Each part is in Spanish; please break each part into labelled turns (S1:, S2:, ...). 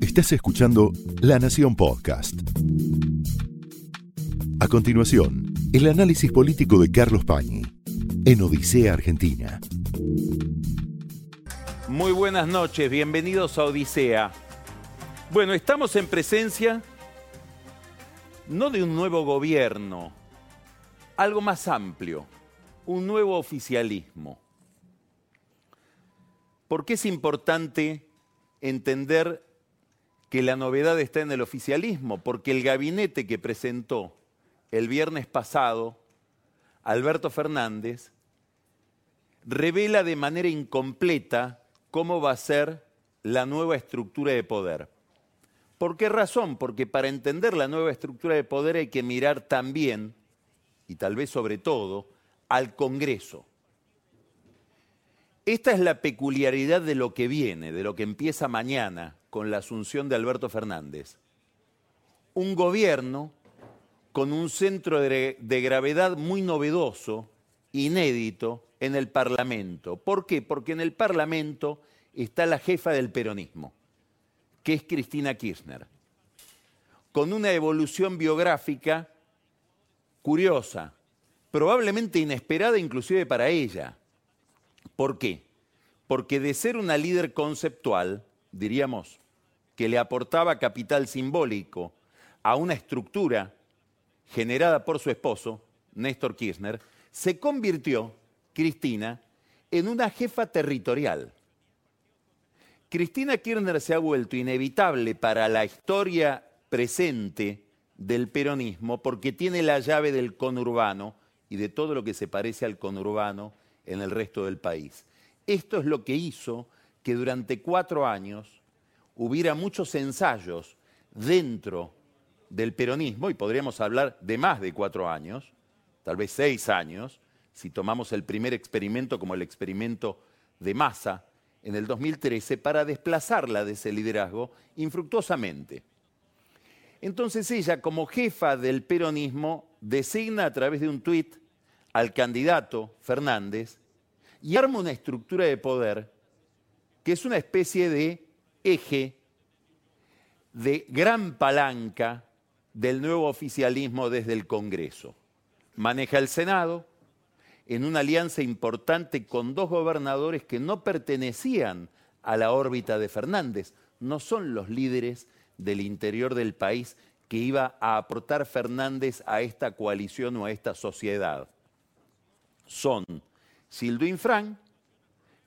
S1: Estás escuchando La Nación Podcast. A continuación, el análisis político de Carlos Pañi en Odisea Argentina.
S2: Muy buenas noches, bienvenidos a Odisea. Bueno, estamos en presencia no de un nuevo gobierno, algo más amplio, un nuevo oficialismo. ¿Por qué es importante entender que la novedad está en el oficialismo? Porque el gabinete que presentó el viernes pasado Alberto Fernández revela de manera incompleta cómo va a ser la nueva estructura de poder. ¿Por qué razón? Porque para entender la nueva estructura de poder hay que mirar también, y tal vez sobre todo, al Congreso. Esta es la peculiaridad de lo que viene, de lo que empieza mañana con la asunción de Alberto Fernández. Un gobierno con un centro de, gravedad muy novedoso, inédito, en el Parlamento. ¿Por qué? Porque en el Parlamento está la jefa del peronismo, que es Cristina Kirchner, con una evolución biográfica curiosa, probablemente inesperada inclusive para ella. ¿Por qué? Porque de ser una líder conceptual, diríamos, que le aportaba capital simbólico a una estructura generada por su esposo, Néstor Kirchner, se convirtió, Cristina, en una jefa territorial. Cristina Kirchner se ha vuelto inevitable para la historia presente del peronismo porque tiene la llave del conurbano y de todo lo que se parece al conurbano en el resto del país. Esto es lo que hizo que durante cuatro años hubiera muchos ensayos dentro del peronismo, y podríamos hablar de más de cuatro años, tal vez seis años, si tomamos el primer experimento como el experimento de masa en el 2013, para desplazarla de ese liderazgo infructuosamente. Entonces ella, como jefa del peronismo, designa a través de un tuit al candidato Fernández y arma una estructura de poder que es una especie de eje, de gran palanca del nuevo oficialismo desde el Congreso. Maneja el Senado en una alianza importante con dos gobernadores que no pertenecían a la órbita de Fernández, no son los líderes del interior del país que iba a aportar Fernández a esta coalición o a esta sociedad. Son Sildo Infran,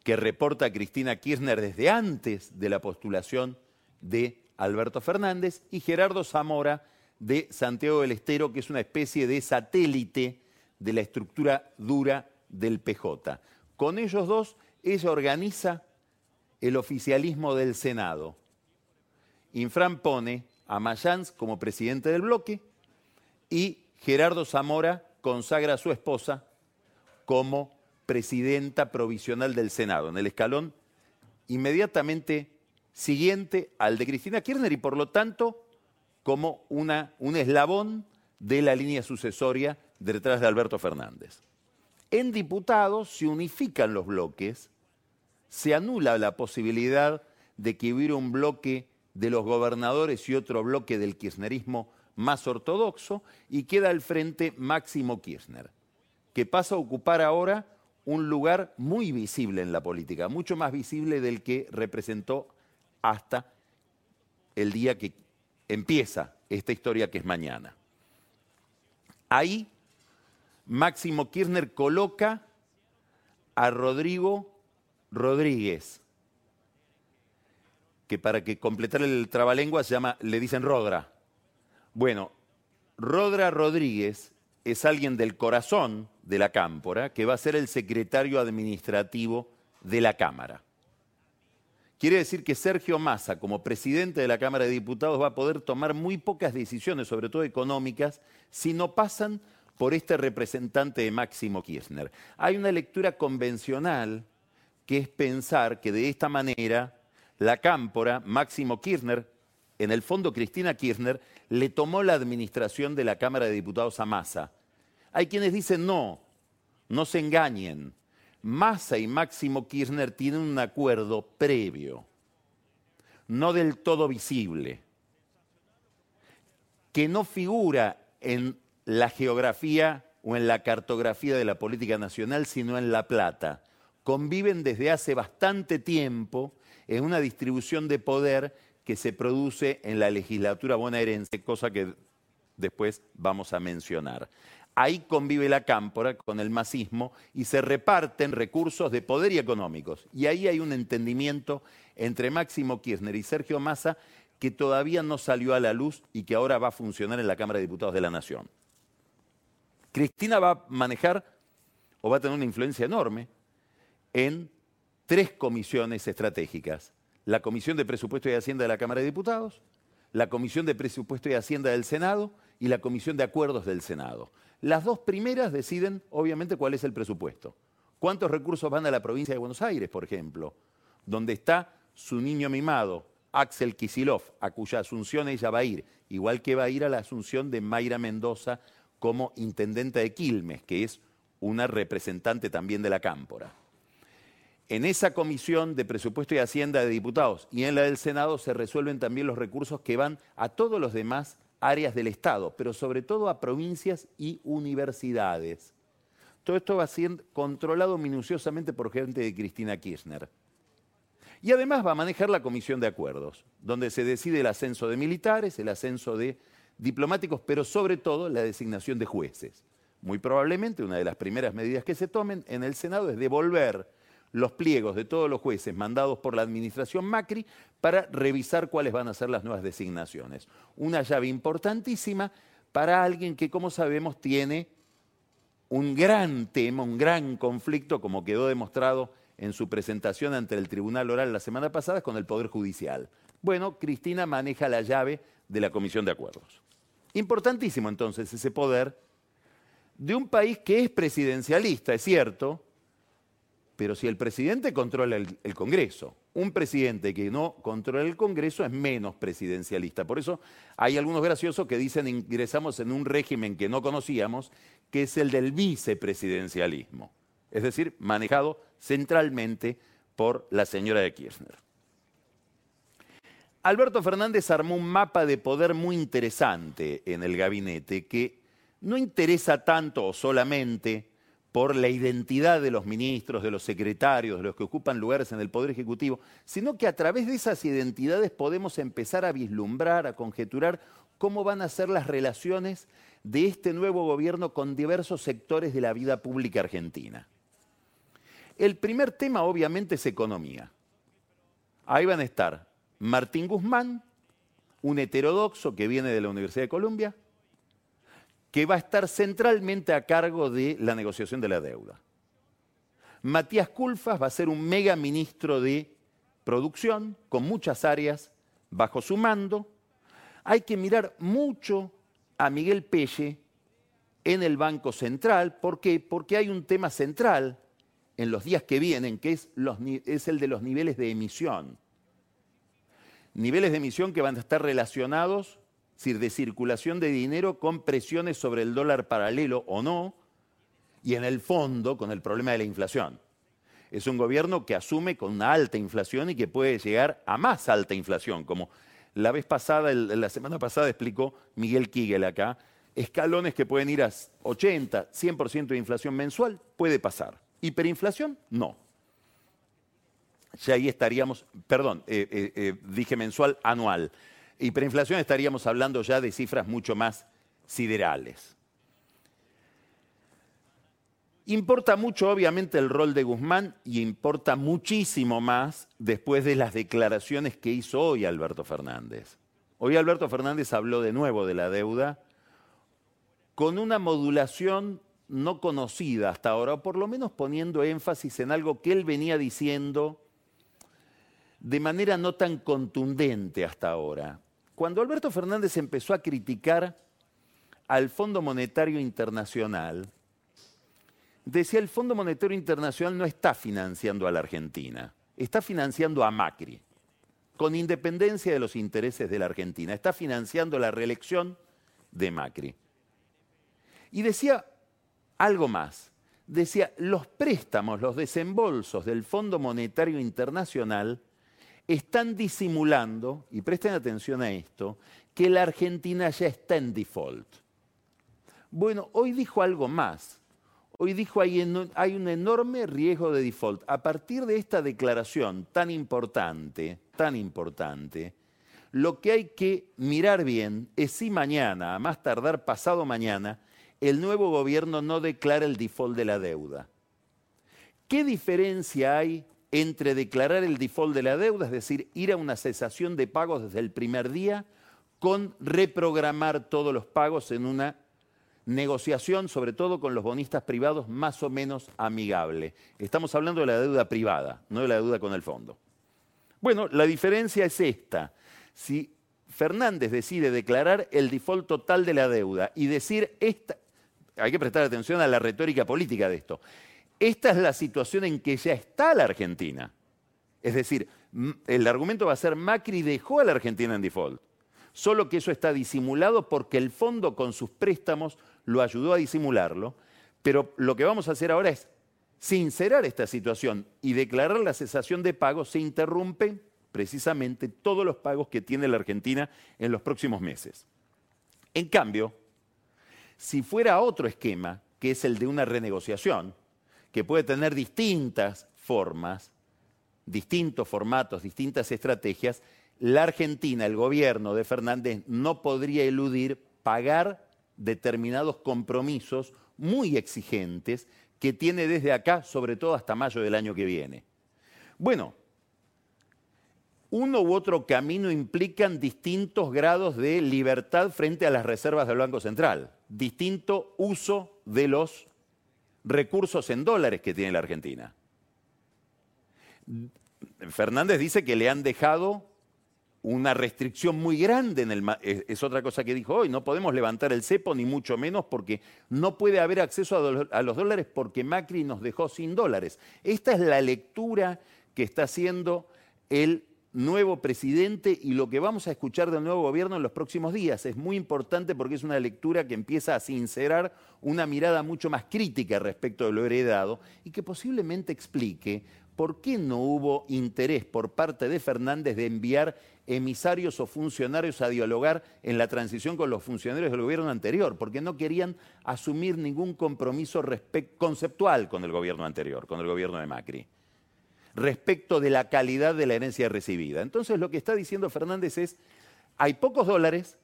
S2: que reporta a Cristina Kirchner desde antes de la postulación de Alberto Fernández, y Gerardo Zamora de Santiago del Estero, que es una especie de satélite de la estructura dura del PJ. Con ellos dos, ella organiza el oficialismo del Senado. Infran pone a Mayans como presidente del bloque y Gerardo Zamora consagra a su esposa como presidenta provisional del Senado, en el escalón inmediatamente siguiente al de Cristina Kirchner y por lo tanto como una, un eslabón de la línea sucesoria detrás de Alberto Fernández. En diputados se unifican los bloques, se anula la posibilidad de que hubiera un bloque de los gobernadores y otro bloque del kirchnerismo más ortodoxo y queda al frente Máximo Kirchner, que pasa a ocupar ahora un lugar muy visible en la política, mucho más visible del que representó hasta el día que empieza esta historia que es mañana. Ahí Máximo Kirchner coloca a Rodrigo Rodríguez, que para que completar el trabalengua se llama, le dicen Rodra. Bueno, Rodra Rodríguez es alguien del corazón de la Cámpora que va a ser el secretario administrativo de la Cámara. Quiere decir que Sergio Massa, como presidente de la Cámara de Diputados, va a poder tomar muy pocas decisiones, sobre todo económicas, si no pasan por este representante de Máximo Kirchner. Hay una lectura convencional que es pensar que de esta manera la Cámpora, Máximo Kirchner, en el fondo Cristina Kirchner, le tomó la administración de la Cámara de Diputados a Massa. Hay quienes dicen no, no se engañen. Massa y Máximo Kirchner tienen un acuerdo previo. no del todo visible, que no figura en la geografía o en la cartografía de la política nacional, sino en La Plata. Conviven desde hace bastante tiempo en una distribución de poder que se produce en la legislatura bonaerense, cosa que después vamos a mencionar. Ahí convive la cámpora con el masismo y se reparten recursos de poder y económicos. Y ahí hay un entendimiento entre Máximo Kirchner y Sergio Massa que todavía no salió a la luz y que ahora va a funcionar en la Cámara de Diputados de la Nación. Cristina va a manejar o va a tener una influencia enorme en tres comisiones estratégicas. La Comisión de Presupuesto y Hacienda de la Cámara de Diputados, la Comisión de Presupuesto y Hacienda del Senado y la Comisión de Acuerdos del Senado. Las dos primeras deciden, obviamente, cuál es el presupuesto. ¿Cuántos recursos van a la provincia de Buenos Aires, por ejemplo? Donde está su niño mimado, Axel Kisilov, a cuya asunción ella va a ir, igual que va a ir a la asunción de Mayra Mendoza como intendente de Quilmes, que es una representante también de la Cámpora. En esa comisión de presupuesto y hacienda de diputados y en la del Senado se resuelven también los recursos que van a todos los demás áreas del Estado, pero sobre todo a provincias y universidades. Todo esto va ser controlado minuciosamente por gente de Cristina Kirchner. Y además va a manejar la comisión de acuerdos, donde se decide el ascenso de militares, el ascenso de diplomáticos, pero sobre todo la designación de jueces. Muy probablemente una de las primeras medidas que se tomen en el Senado es devolver los pliegos de todos los jueces mandados por la administración Macri para revisar cuáles van a ser las nuevas designaciones. Una llave importantísima para alguien que, como sabemos, tiene un gran tema, un gran conflicto, como quedó demostrado en su presentación ante el Tribunal Oral la semana pasada, con el Poder Judicial. Bueno, Cristina maneja la llave de la Comisión de Acuerdos. Importantísimo entonces ese poder de un país que es presidencialista, es cierto, pero si el presidente controla el, Congreso, un presidente que no controla el Congreso es menos presidencialista. Por eso hay algunos graciosos que dicen ingresamos en un régimen que no conocíamos, que es el del vicepresidencialismo, es decir, manejado centralmente por la señora de Kirchner. Alberto Fernández armó un mapa de poder muy interesante en el gabinete que no interesa tanto o solamente por la identidad de los ministros, de los secretarios, de los que ocupan lugares en el Poder Ejecutivo, sino que a través de esas identidades podemos empezar a vislumbrar, a conjeturar cómo van a ser las relaciones de este nuevo gobierno con diversos sectores de la vida pública argentina. El primer tema obviamente es economía. Ahí van a estar Martín Guzmán, un heterodoxo que viene de la Universidad de Columbia, que va a estar centralmente a cargo de la negociación de la deuda. Matías Culfas va a ser un mega ministro de producción con muchas áreas bajo su mando. Hay que mirar mucho a Miguel Pelle en el Banco Central. ¿Por qué? Porque hay un tema central en los días que vienen, que es, es el de los niveles de emisión. Niveles de emisión que van a estar relacionados decir, de circulación de dinero con presiones sobre el dólar paralelo o no, y en el fondo con el problema de la inflación. Es un gobierno que asume con una alta inflación y que puede llegar a más alta inflación, como la vez pasada, la semana pasada explicó Miguel Kigel acá, escalones que pueden ir a 80, 100% de inflación mensual, puede pasar. Hiperinflación, no. Ya ahí estaríamos, perdón, eh, eh, eh, dije mensual, anual hiperinflación estaríamos hablando ya de cifras mucho más siderales. Importa mucho, obviamente, el rol de Guzmán y importa muchísimo más después de las declaraciones que hizo hoy Alberto Fernández. Hoy Alberto Fernández habló de nuevo de la deuda con una modulación no conocida hasta ahora, o por lo menos poniendo énfasis en algo que él venía diciendo de manera no tan contundente hasta ahora. Cuando Alberto Fernández empezó a criticar al Fondo Monetario Internacional, decía el Fondo Monetario Internacional no está financiando a la Argentina, está financiando a Macri, con independencia de los intereses de la Argentina, está financiando la reelección de Macri. Y decía algo más, decía, los préstamos, los desembolsos del Fondo Monetario Internacional están disimulando, y presten atención a esto, que la Argentina ya está en default. Bueno, hoy dijo algo más. Hoy dijo hay, hay un enorme riesgo de default. A partir de esta declaración tan importante, tan importante, lo que hay que mirar bien es si mañana, a más tardar pasado mañana, el nuevo gobierno no declara el default de la deuda. ¿Qué diferencia hay entre declarar el default de la deuda, es decir, ir a una cesación de pagos desde el primer día, con reprogramar todos los pagos en una negociación, sobre todo con los bonistas privados, más o menos amigable. Estamos hablando de la deuda privada, no de la deuda con el fondo. Bueno, la diferencia es esta. Si Fernández decide declarar el default total de la deuda y decir esta, hay que prestar atención a la retórica política de esto, esta es la situación en que ya está la Argentina. Es decir, el argumento va a ser Macri dejó a la Argentina en default. Solo que eso está disimulado porque el fondo con sus préstamos lo ayudó a disimularlo. Pero lo que vamos a hacer ahora es sincerar esta situación y declarar la cesación de pagos. Se interrumpen precisamente todos los pagos que tiene la Argentina en los próximos meses. En cambio, si fuera otro esquema, que es el de una renegociación, que puede tener distintas formas, distintos formatos, distintas estrategias, la Argentina, el gobierno de Fernández, no podría eludir pagar determinados compromisos muy exigentes que tiene desde acá, sobre todo hasta mayo del año que viene. Bueno, uno u otro camino implican distintos grados de libertad frente a las reservas del Banco Central, distinto uso de los recursos en dólares que tiene la Argentina. Fernández dice que le han dejado una restricción muy grande en el es, otra cosa que dijo hoy, no podemos levantar el cepo ni mucho menos porque no puede haber acceso a, a los dólares porque Macri nos dejó sin dólares. Esta es la lectura que está haciendo el nuevo presidente y lo que vamos a escuchar del nuevo gobierno en los próximos días. Es muy importante porque es una lectura que empieza a sincerar una mirada mucho más crítica respecto de lo heredado y que posiblemente explique por qué no hubo interés por parte de Fernández de enviar emisarios o funcionarios a dialogar en la transición con los funcionarios del gobierno anterior, porque no querían asumir ningún compromiso conceptual con el gobierno anterior, con el gobierno de Macri respecto de la calidad de la herencia recibida. Entonces lo que está diciendo Fernández es, hay pocos dólares,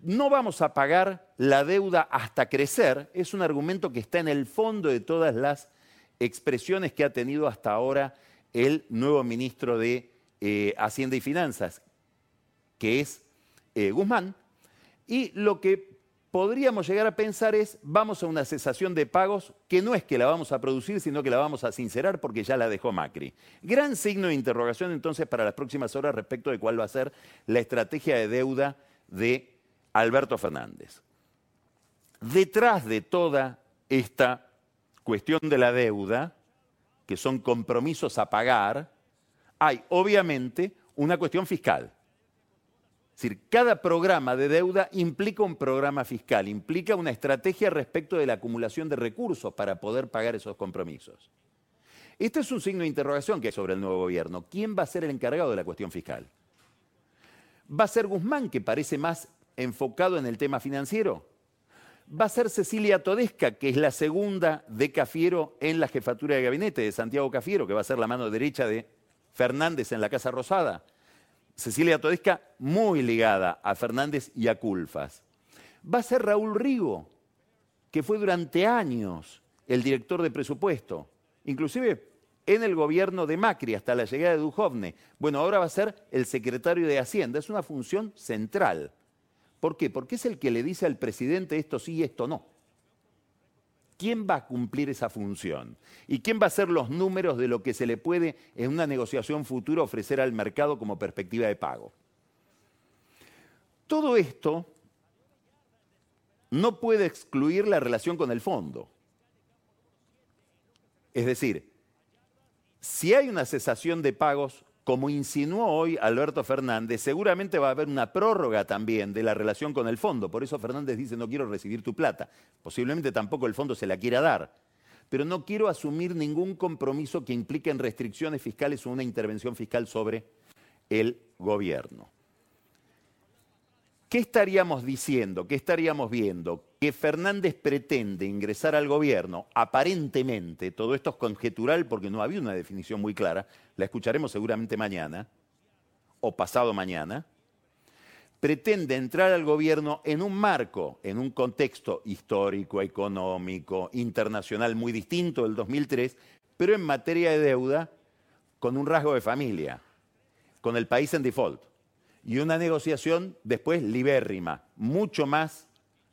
S2: no vamos a pagar la deuda hasta crecer, es un argumento que está en el fondo de todas las expresiones que ha tenido hasta ahora el nuevo ministro de eh, Hacienda y Finanzas, que es eh, Guzmán, y lo que podríamos llegar a pensar es, vamos a una cesación de pagos que no es que la vamos a producir, sino que la vamos a sincerar porque ya la dejó Macri. Gran signo de interrogación entonces para las próximas horas respecto de cuál va a ser la estrategia de deuda de Alberto Fernández. Detrás de toda esta cuestión de la deuda, que son compromisos a pagar, hay obviamente una cuestión fiscal. Es decir, cada programa de deuda implica un programa fiscal, implica una estrategia respecto de la acumulación de recursos para poder pagar esos compromisos. Este es un signo de interrogación que hay sobre el nuevo gobierno. ¿Quién va a ser el encargado de la cuestión fiscal? ¿Va a ser Guzmán, que parece más enfocado en el tema financiero? ¿Va a ser Cecilia Todesca, que es la segunda de Cafiero en la jefatura de gabinete de Santiago Cafiero, que va a ser la mano derecha de Fernández en la Casa Rosada? Cecilia Todesca muy ligada a Fernández y a Culfas. Va a ser Raúl Rigo, que fue durante años el director de presupuesto, inclusive en el gobierno de Macri hasta la llegada de Duhovne. Bueno, ahora va a ser el secretario de Hacienda, es una función central. ¿Por qué? Porque es el que le dice al presidente esto sí y esto no. ¿Quién va a cumplir esa función? ¿Y quién va a ser los números de lo que se le puede en una negociación futura ofrecer al mercado como perspectiva de pago? Todo esto no puede excluir la relación con el fondo. Es decir, si hay una cesación de pagos como insinuó hoy Alberto Fernández, seguramente va a haber una prórroga también de la relación con el fondo. Por eso Fernández dice, no quiero recibir tu plata. Posiblemente tampoco el fondo se la quiera dar. pero no quiero asumir ningún compromiso que implique en restricciones fiscales o una intervención fiscal sobre el gobierno. ¿Qué estaríamos diciendo? ¿Qué estaríamos viendo? Que Fernández pretende ingresar al gobierno, aparentemente, todo esto es conjetural porque no había una definición muy clara, la escucharemos seguramente mañana o pasado mañana, pretende entrar al gobierno en un marco, en un contexto histórico, económico, internacional muy distinto del 2003, pero en materia de deuda con un rasgo de familia, con el país en default y una negociación después libérrima, mucho más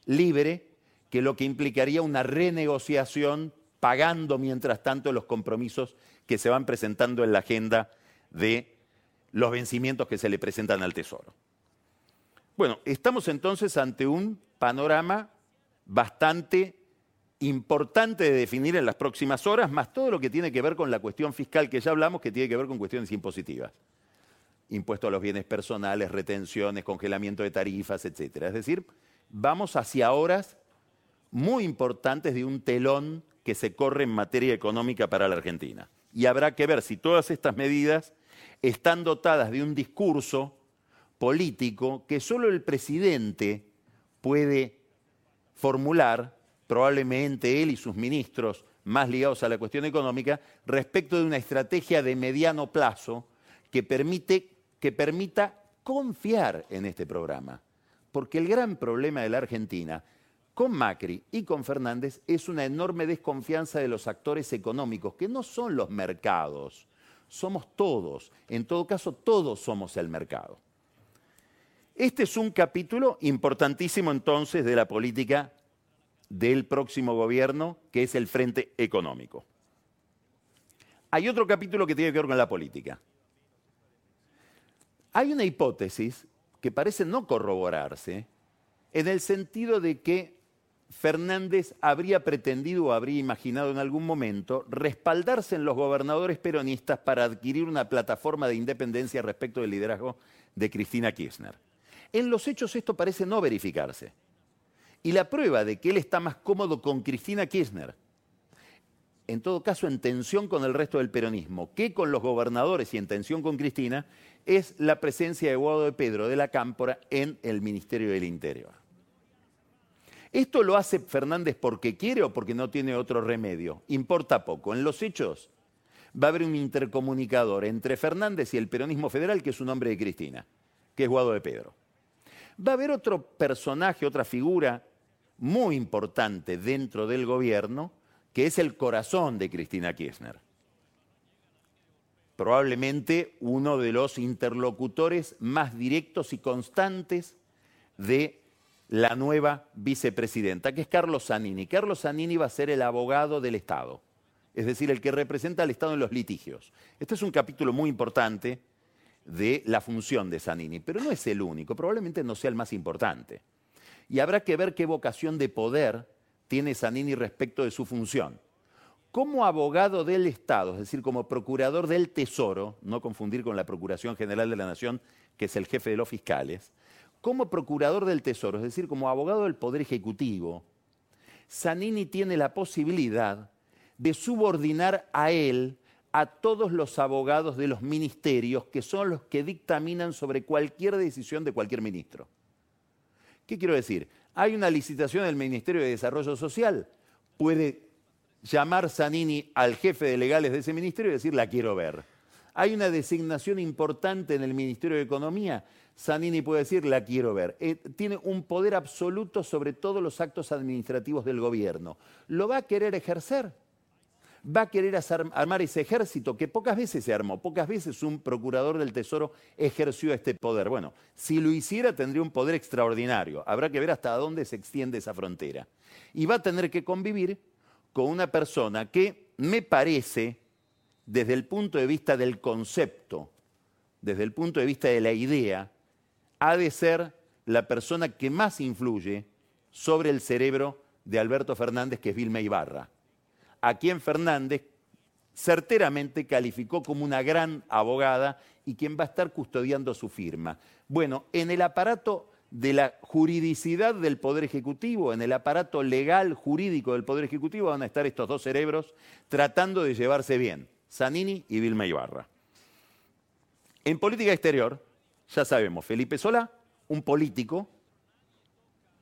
S2: libre que lo que implicaría una renegociación pagando mientras tanto los compromisos que se van presentando en la agenda de los vencimientos que se le presentan al Tesoro. Bueno, estamos entonces ante un panorama bastante importante de definir en las próximas horas, más todo lo que tiene que ver con la cuestión fiscal que ya hablamos, que tiene que ver con cuestiones impositivas impuesto a los bienes personales, retenciones, congelamiento de tarifas, etc. Es decir, vamos hacia horas muy importantes de un telón que se corre en materia económica para la Argentina. Y habrá que ver si todas estas medidas están dotadas de un discurso político que solo el presidente puede formular, probablemente él y sus ministros más ligados a la cuestión económica, respecto de una estrategia de mediano plazo que permite que permita confiar en este programa. Porque el gran problema de la Argentina con Macri y con Fernández es una enorme desconfianza de los actores económicos, que no son los mercados, somos todos. En todo caso, todos somos el mercado. Este es un capítulo importantísimo entonces de la política del próximo gobierno, que es el frente económico. Hay otro capítulo que tiene que ver con la política. Hay una hipótesis que parece no corroborarse en el sentido de que Fernández habría pretendido o habría imaginado en algún momento respaldarse en los gobernadores peronistas para adquirir una plataforma de independencia respecto del liderazgo de Cristina Kirchner. En los hechos esto parece no verificarse. Y la prueba de que él está más cómodo con Cristina Kirchner, en todo caso en tensión con el resto del peronismo, que con los gobernadores y en tensión con Cristina, es la presencia de Guado de Pedro de la Cámpora en el Ministerio del Interior. ¿Esto lo hace Fernández porque quiere o porque no tiene otro remedio? Importa poco. En los hechos va a haber un intercomunicador entre Fernández y el peronismo federal, que es un hombre de Cristina, que es Guado de Pedro. Va a haber otro personaje, otra figura muy importante dentro del gobierno, que es el corazón de Cristina Kirchner probablemente uno de los interlocutores más directos y constantes de la nueva vicepresidenta, que es Carlos Zanini. Carlos Zanini va a ser el abogado del Estado, es decir, el que representa al Estado en los litigios. Este es un capítulo muy importante de la función de Zanini, pero no es el único, probablemente no sea el más importante. Y habrá que ver qué vocación de poder tiene Zanini respecto de su función como abogado del Estado, es decir, como procurador del Tesoro, no confundir con la Procuración General de la Nación, que es el jefe de los fiscales, como procurador del Tesoro, es decir, como abogado del Poder Ejecutivo, Zanini tiene la posibilidad de subordinar a él a todos los abogados de los ministerios que son los que dictaminan sobre cualquier decisión de cualquier ministro. ¿Qué quiero decir? Hay una licitación del Ministerio de Desarrollo Social, puede llamar Zanini al jefe de legales de ese ministerio y decir, la quiero ver. Hay una designación importante en el Ministerio de Economía, Zanini puede decir, la quiero ver. Eh, tiene un poder absoluto sobre todos los actos administrativos del gobierno. ¿Lo va a querer ejercer? ¿Va a querer armar ese ejército que pocas veces se armó? Pocas veces un procurador del Tesoro ejerció este poder. Bueno, si lo hiciera tendría un poder extraordinario. Habrá que ver hasta dónde se extiende esa frontera. Y va a tener que convivir con una persona que me parece, desde el punto de vista del concepto, desde el punto de vista de la idea, ha de ser la persona que más influye sobre el cerebro de Alberto Fernández, que es Vilma Ibarra, a quien Fernández certeramente calificó como una gran abogada y quien va a estar custodiando su firma. Bueno, en el aparato de la juridicidad del Poder Ejecutivo, en el aparato legal jurídico del Poder Ejecutivo van a estar estos dos cerebros tratando de llevarse bien, Zanini y Vilma Ibarra. En política exterior, ya sabemos, Felipe Solá, un político,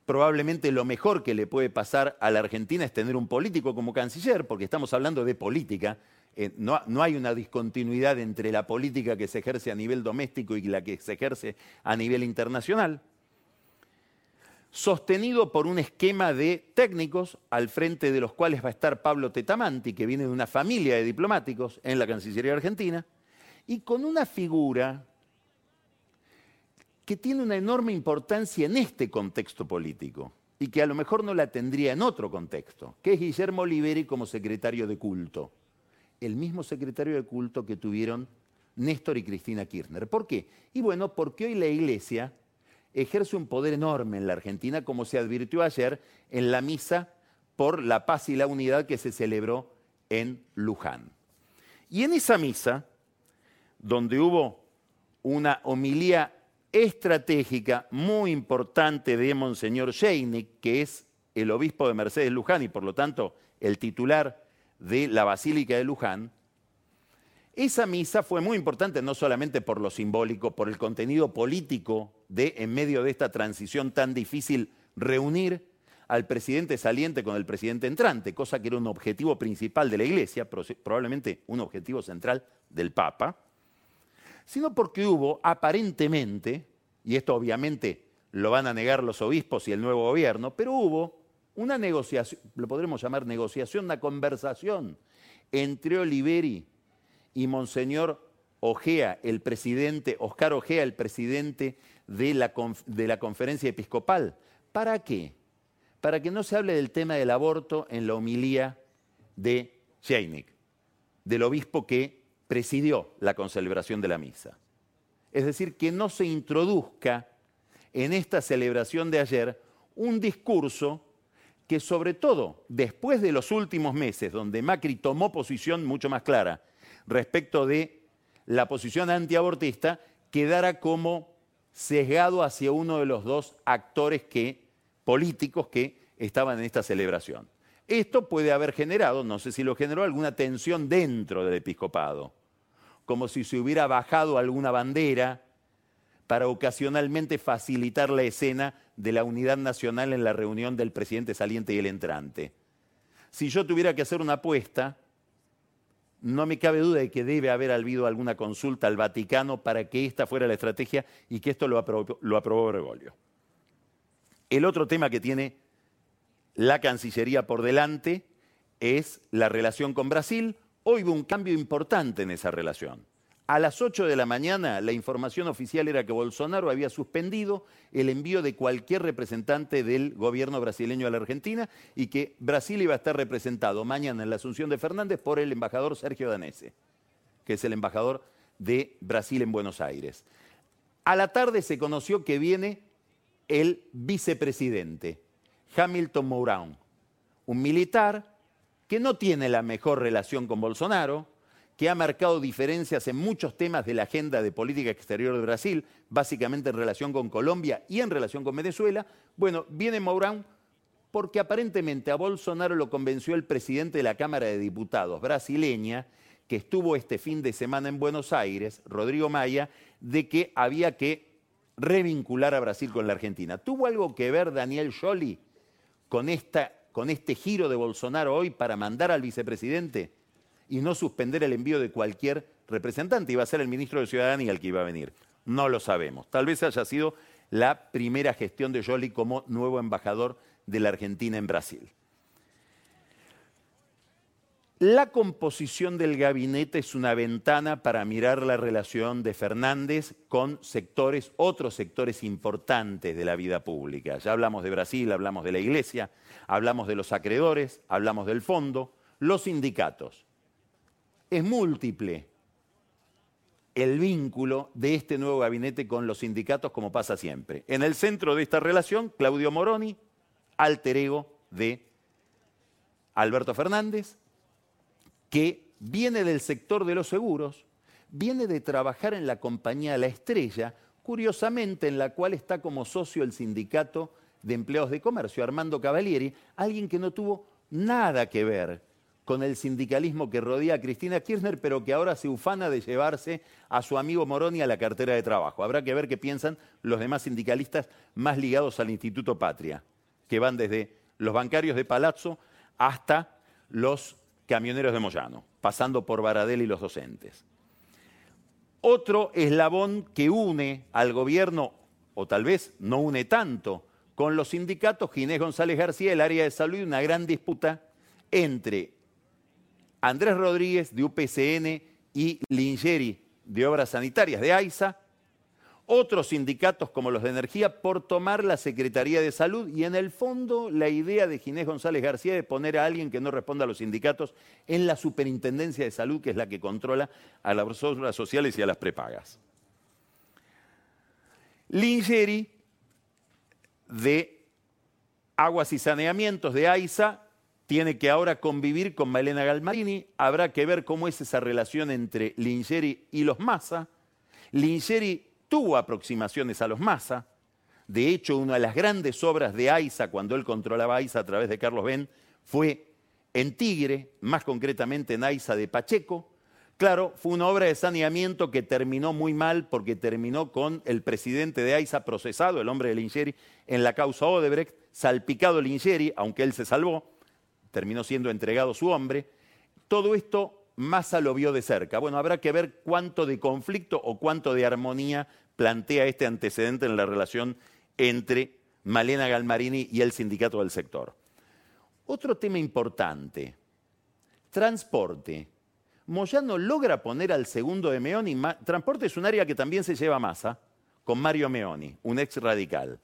S2: probablemente lo mejor que le puede pasar a la Argentina es tener un político como canciller, porque estamos hablando de política, eh, no, no, hay una discontinuidad entre la política que se ejerce a nivel doméstico y la que se ejerce a nivel internacional sostenido por un esquema de técnicos al frente de los cuales va a estar Pablo Tetamanti, que viene de una familia de diplomáticos en la Cancillería Argentina, y con una figura que tiene una enorme importancia en este contexto político y que a lo mejor no la tendría en otro contexto, que es Guillermo Oliveri como secretario de culto, el mismo secretario de culto que tuvieron Néstor y Cristina Kirchner. ¿Por qué? Y bueno, porque hoy la Iglesia ejerce un poder enorme en la Argentina, como se advirtió ayer en la misa por la paz y la unidad que se celebró en Luján. Y en esa misa, donde hubo una homilía estratégica muy importante de Monseñor Sheinick, que es el obispo de Mercedes Luján y por lo tanto el titular de la Basílica de Luján, esa misa fue muy importante no solamente por lo simbólico, por el contenido político de, en medio de esta transición tan difícil, reunir al presidente saliente con el presidente entrante, cosa que era un objetivo principal de la Iglesia, probablemente un objetivo central del Papa, sino porque hubo aparentemente, y esto obviamente lo van a negar los obispos y el nuevo gobierno, pero hubo una negociación, lo podremos llamar negociación, una conversación entre Oliveri y Monseñor Ojea, el presidente, Oscar Ojea, el presidente de la, de la conferencia episcopal. ¿Para qué? Para que no se hable del tema del aborto en la homilía de Jeinik, del obispo que presidió la concelebración de la misa. Es decir, que no se introduzca en esta celebración de ayer un discurso que sobre todo después de los últimos meses, donde Macri tomó posición mucho más clara respecto de la posición antiabortista, quedara como sesgado hacia uno de los dos actores que, políticos que estaban en esta celebración. Esto puede haber generado, no sé si lo generó, alguna tensión dentro del episcopado, como si se hubiera bajado alguna bandera para ocasionalmente facilitar la escena de la unidad nacional en la reunión del presidente saliente y el entrante. Si yo tuviera que hacer una apuesta, no me cabe duda de que debe haber habido alguna consulta al Vaticano para que esta fuera la estrategia y que esto lo aprobó, lo. El otro tema que tiene la Cancillería por delante es la relación con Brasil. Hoy hubo un cambio importante en esa relación. A las 8 de la mañana la información oficial era que Bolsonaro había suspendido el envío de cualquier representante del gobierno brasileño a la Argentina y que Brasil iba a estar representado mañana en la Asunción de Fernández por el embajador Sergio Danese, que es el embajador de Brasil en Buenos Aires. A la tarde se conoció que viene el vicepresidente, Hamilton Mourão, un militar que no tiene la mejor relación con Bolsonaro, que ha marcado diferencias en muchos temas de la agenda de política exterior de Brasil, básicamente en relación con Colombia y en relación con Venezuela. Bueno, viene Mourán porque aparentemente a Bolsonaro lo convenció el presidente de la Cámara de Diputados brasileña, que estuvo este fin de semana en Buenos Aires, Rodrigo Maya, de que había que revincular a Brasil con la Argentina. ¿Tuvo algo que ver Daniel Scioli con, esta, con este giro de Bolsonaro hoy para mandar al vicepresidente? Y no suspender el envío de cualquier representante. Iba a ser el ministro de Ciudadanía el que iba a venir. No lo sabemos. Tal vez haya sido la primera gestión de Jolie como nuevo embajador de la Argentina en Brasil. La composición del gabinete es una ventana para mirar la relación de Fernández con sectores, otros sectores importantes de la vida pública. Ya hablamos de Brasil, hablamos de la Iglesia, hablamos de los acreedores, hablamos del fondo, los sindicatos es múltiple el vínculo de este nuevo gabinete con los sindicatos, como pasa siempre. En el centro de esta relación, Claudio Moroni, alter ego de Alberto Fernández, que viene del sector de los seguros, viene de trabajar en la compañía La Estrella, curiosamente en la cual está como socio el sindicato de empleados de comercio, Armando Cavalieri, alguien que no tuvo nada que ver con el sindicalismo que rodea a Cristina Kirchner, pero que ahora se ufana de llevarse a su amigo Moroni a la cartera de trabajo. Habrá que ver qué piensan los demás sindicalistas más ligados al Instituto Patria, que van desde los bancarios de Palazzo hasta los camioneros de Moyano, pasando por Baradel y los docentes. Otro eslabón que une al gobierno, o tal vez no une tanto, con los sindicatos, Ginés González García, el área de salud, una gran disputa entre Andrés Rodríguez de UPCN y Lingeri de Obras Sanitarias de AISA, otros sindicatos como los de energía por tomar la Secretaría de Salud y en el fondo la idea de Ginés González García de poner a alguien que no responda a los sindicatos en la Superintendencia de Salud, que es la que controla a las obras sociales y a las prepagas. Lingeri de Aguas y Saneamientos de AISA tiene que ahora convivir con Malena Galmarini. Habrá que ver cómo es esa relación entre Lingeri y los Massa. Lingeri tuvo aproximaciones a los Massa. De hecho, una de las grandes obras de AISA, cuando él controlaba AISA a través de Carlos Ben, fue en Tigre, más concretamente en AISA de Pacheco. Claro, fue una obra de saneamiento que terminó muy mal porque terminó con el presidente de AISA procesado, el hombre de Lingeri, en la causa Odebrecht, salpicado Lingeri, aunque él se salvó terminó siendo entregado su hombre. Todo esto Massa lo vio de cerca. Bueno, habrá que ver cuánto de conflicto o cuánto de armonía plantea este antecedente en la relación entre Malena Galmarini y el sindicato del sector. Otro tema importante, transporte. Moyano logra poner al segundo de Meoni, transporte es un área que también se lleva Massa, con Mario Meoni, un ex radical.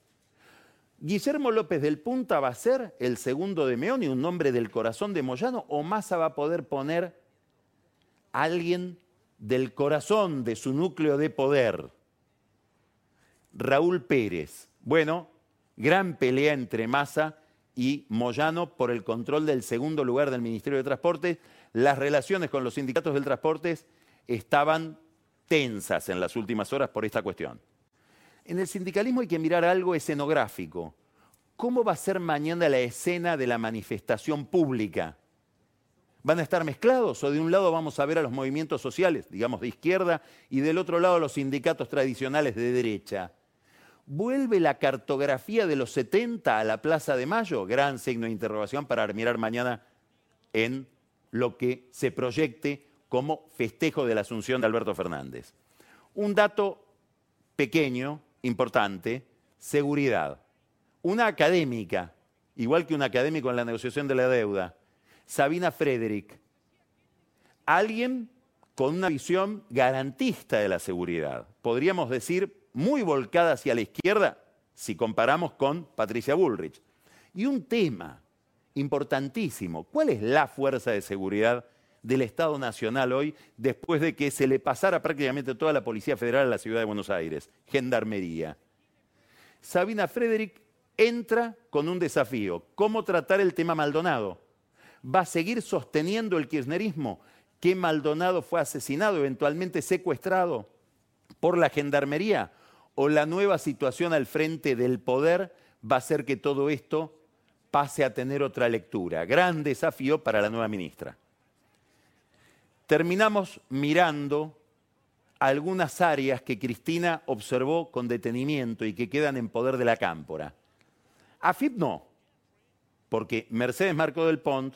S2: Guillermo López del Punta va a ser el segundo de Meoni, un nombre del corazón de Moyano, o Massa va a poder poner a alguien del corazón de su núcleo de poder. Raúl Pérez. Bueno, gran pelea entre Massa y Moyano por el control del segundo lugar del Ministerio de Transporte. Las relaciones con los sindicatos del transporte estaban tensas en las últimas horas por esta cuestión. En el sindicalismo hay que mirar algo escenográfico. ¿Cómo va a ser mañana la escena de la manifestación pública? ¿Van a estar mezclados o de un lado vamos a ver a los movimientos sociales, digamos de izquierda, y del otro lado a los sindicatos tradicionales de derecha? ¿Vuelve la cartografía de los 70 a la Plaza de Mayo? Gran signo de interrogación para mirar mañana en lo que se proyecte como festejo de la asunción de Alberto Fernández. Un dato pequeño, importante, seguridad. Una académica, igual que un académico en la negociación de la deuda, Sabina Frederick, alguien con una visión garantista de la seguridad, podríamos decir muy volcada hacia la izquierda si comparamos con Patricia Bullrich. Y un tema importantísimo, ¿cuál es la fuerza de seguridad del Estado Nacional hoy, después de que se le pasara prácticamente toda la Policía Federal a la ciudad de Buenos Aires, Gendarmería. Sabina Frederick entra con un desafío, ¿cómo tratar el tema Maldonado? ¿Va a seguir sosteniendo el kirchnerismo que Maldonado fue asesinado, eventualmente secuestrado por la Gendarmería? ¿O la nueva situación al frente del poder va a hacer que todo esto pase a tener otra lectura? Gran desafío para la nueva ministra terminamos mirando algunas áreas que Cristina observó con detenimiento y que quedan en poder de la cámpora. AFIP no, porque Mercedes Marco del Pont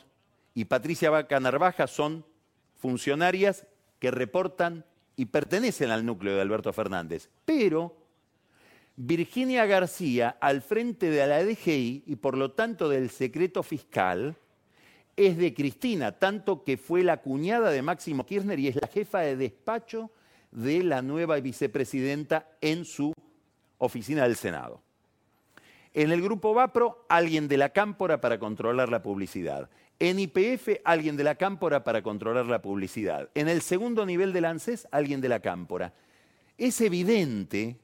S2: y Patricia Vaca Narvaja son funcionarias que reportan y pertenecen al núcleo de Alberto Fernández. Pero Virginia García, al frente de la DGI y por lo tanto del secreto fiscal, es de Cristina, tanto que fue la cuñada de Máximo Kirchner y es la jefa de despacho de la nueva vicepresidenta en su oficina del Senado. En el grupo Vapro, alguien de la Cámpora para controlar la publicidad. En IPF, alguien de la Cámpora para controlar la publicidad. En el segundo nivel del ANSES, alguien de la Cámpora. Es evidente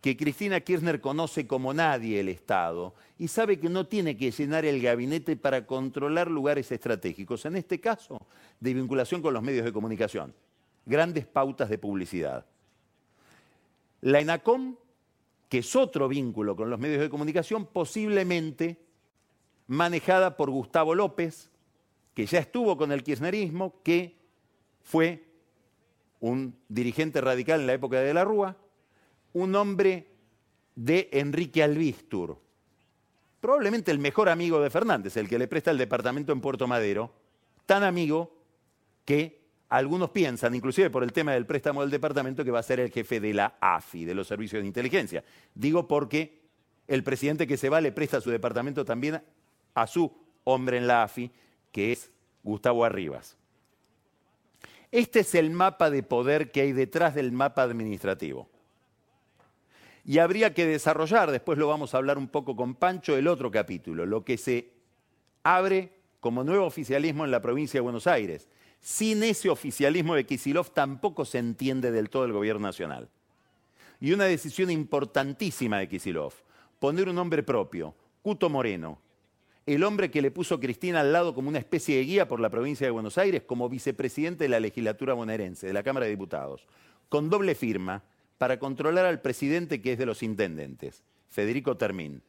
S2: que Cristina Kirchner conoce como nadie el Estado y sabe que no tiene que llenar el gabinete para controlar lugares estratégicos, en este caso de vinculación con los medios de comunicación, grandes pautas de publicidad. la ENACOM, que es otro vínculo con los medios de comunicación, posiblemente manejada por Gustavo López, que ya estuvo con el kirchnerismo, que fue un dirigente radical en la época de la Rúa, un hombre de Enrique Albistur, probablemente el mejor amigo de Fernández, el que le presta el departamento en Puerto Madero, tan amigo que algunos piensan, inclusive por el tema del préstamo del departamento, que va a ser el jefe de la AFI, de los servicios de inteligencia. Digo porque el presidente que se va le presta su departamento también a su hombre en la AFI, que es Gustavo Arribas. Este es el mapa de poder que hay detrás del mapa administrativo. Y habría que desarrollar, después lo vamos a hablar un poco con Pancho, el otro capítulo, lo que se abre como nuevo oficialismo en la provincia de Buenos Aires. Sin ese oficialismo de Kisilov tampoco se entiende del todo el gobierno nacional. Y una decisión importantísima de Kisilov, poner un nombre propio, Cuto Moreno, el hombre que le puso Cristina al lado como una especie de guía por la provincia de Buenos Aires como vicepresidente de la legislatura bonaerense, de la Cámara de Diputados, con doble firma, para controlar al presidente que es de los intendentes, Federico Termín.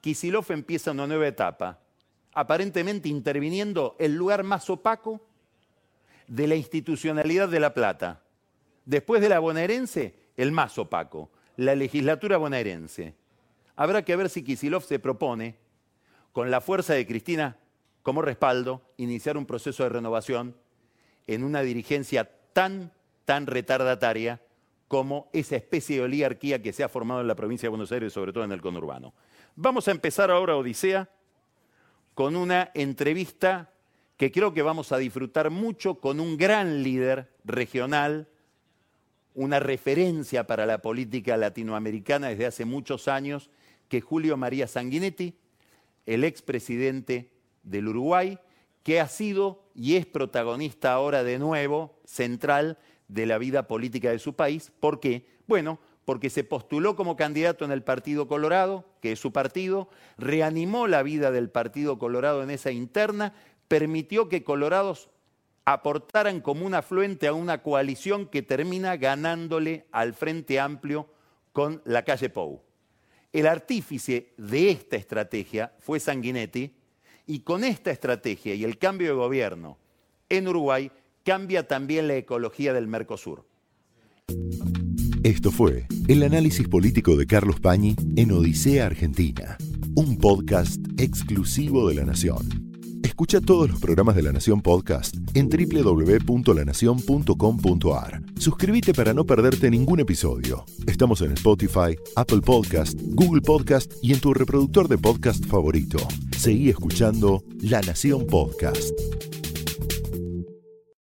S2: Kisilov empieza una nueva etapa, aparentemente interviniendo el lugar más opaco de la institucionalidad de La Plata. Después de la bonaerense, el más opaco, la legislatura bonaerense. Habrá que ver si Kisilov se propone, con la fuerza de Cristina como respaldo, iniciar un proceso de renovación en una dirigencia tan, tan retardataria como esa especie de oligarquía que se ha formado en la provincia de Buenos Aires, sobre todo en el conurbano. Vamos a empezar ahora, Odisea, con una entrevista que creo que vamos a disfrutar mucho con un gran líder regional, una referencia para la política latinoamericana desde hace muchos años, que es Julio María Sanguinetti, el expresidente del Uruguay, que ha sido y es protagonista ahora de nuevo, central, de la vida política de su país. ¿Por qué? Bueno, porque se postuló como candidato en el Partido Colorado, que es su partido, reanimó la vida del Partido Colorado en esa interna, permitió que colorados aportaran como un afluente a una coalición que termina ganándole al Frente Amplio con la calle Pou. El artífice de esta estrategia fue Sanguinetti y con esta estrategia y el cambio de gobierno en Uruguay cambia también la ecología del Mercosur.
S1: Esto fue el análisis político de Carlos Pañi en Odisea Argentina, un podcast exclusivo de La Nación. Escucha todos los programas de La Nación Podcast en www.lanacion.com.ar. Suscríbete para no perderte ningún episodio. Estamos en Spotify, Apple Podcast, Google Podcast y en tu reproductor de podcast favorito. Seguí escuchando La Nación Podcast.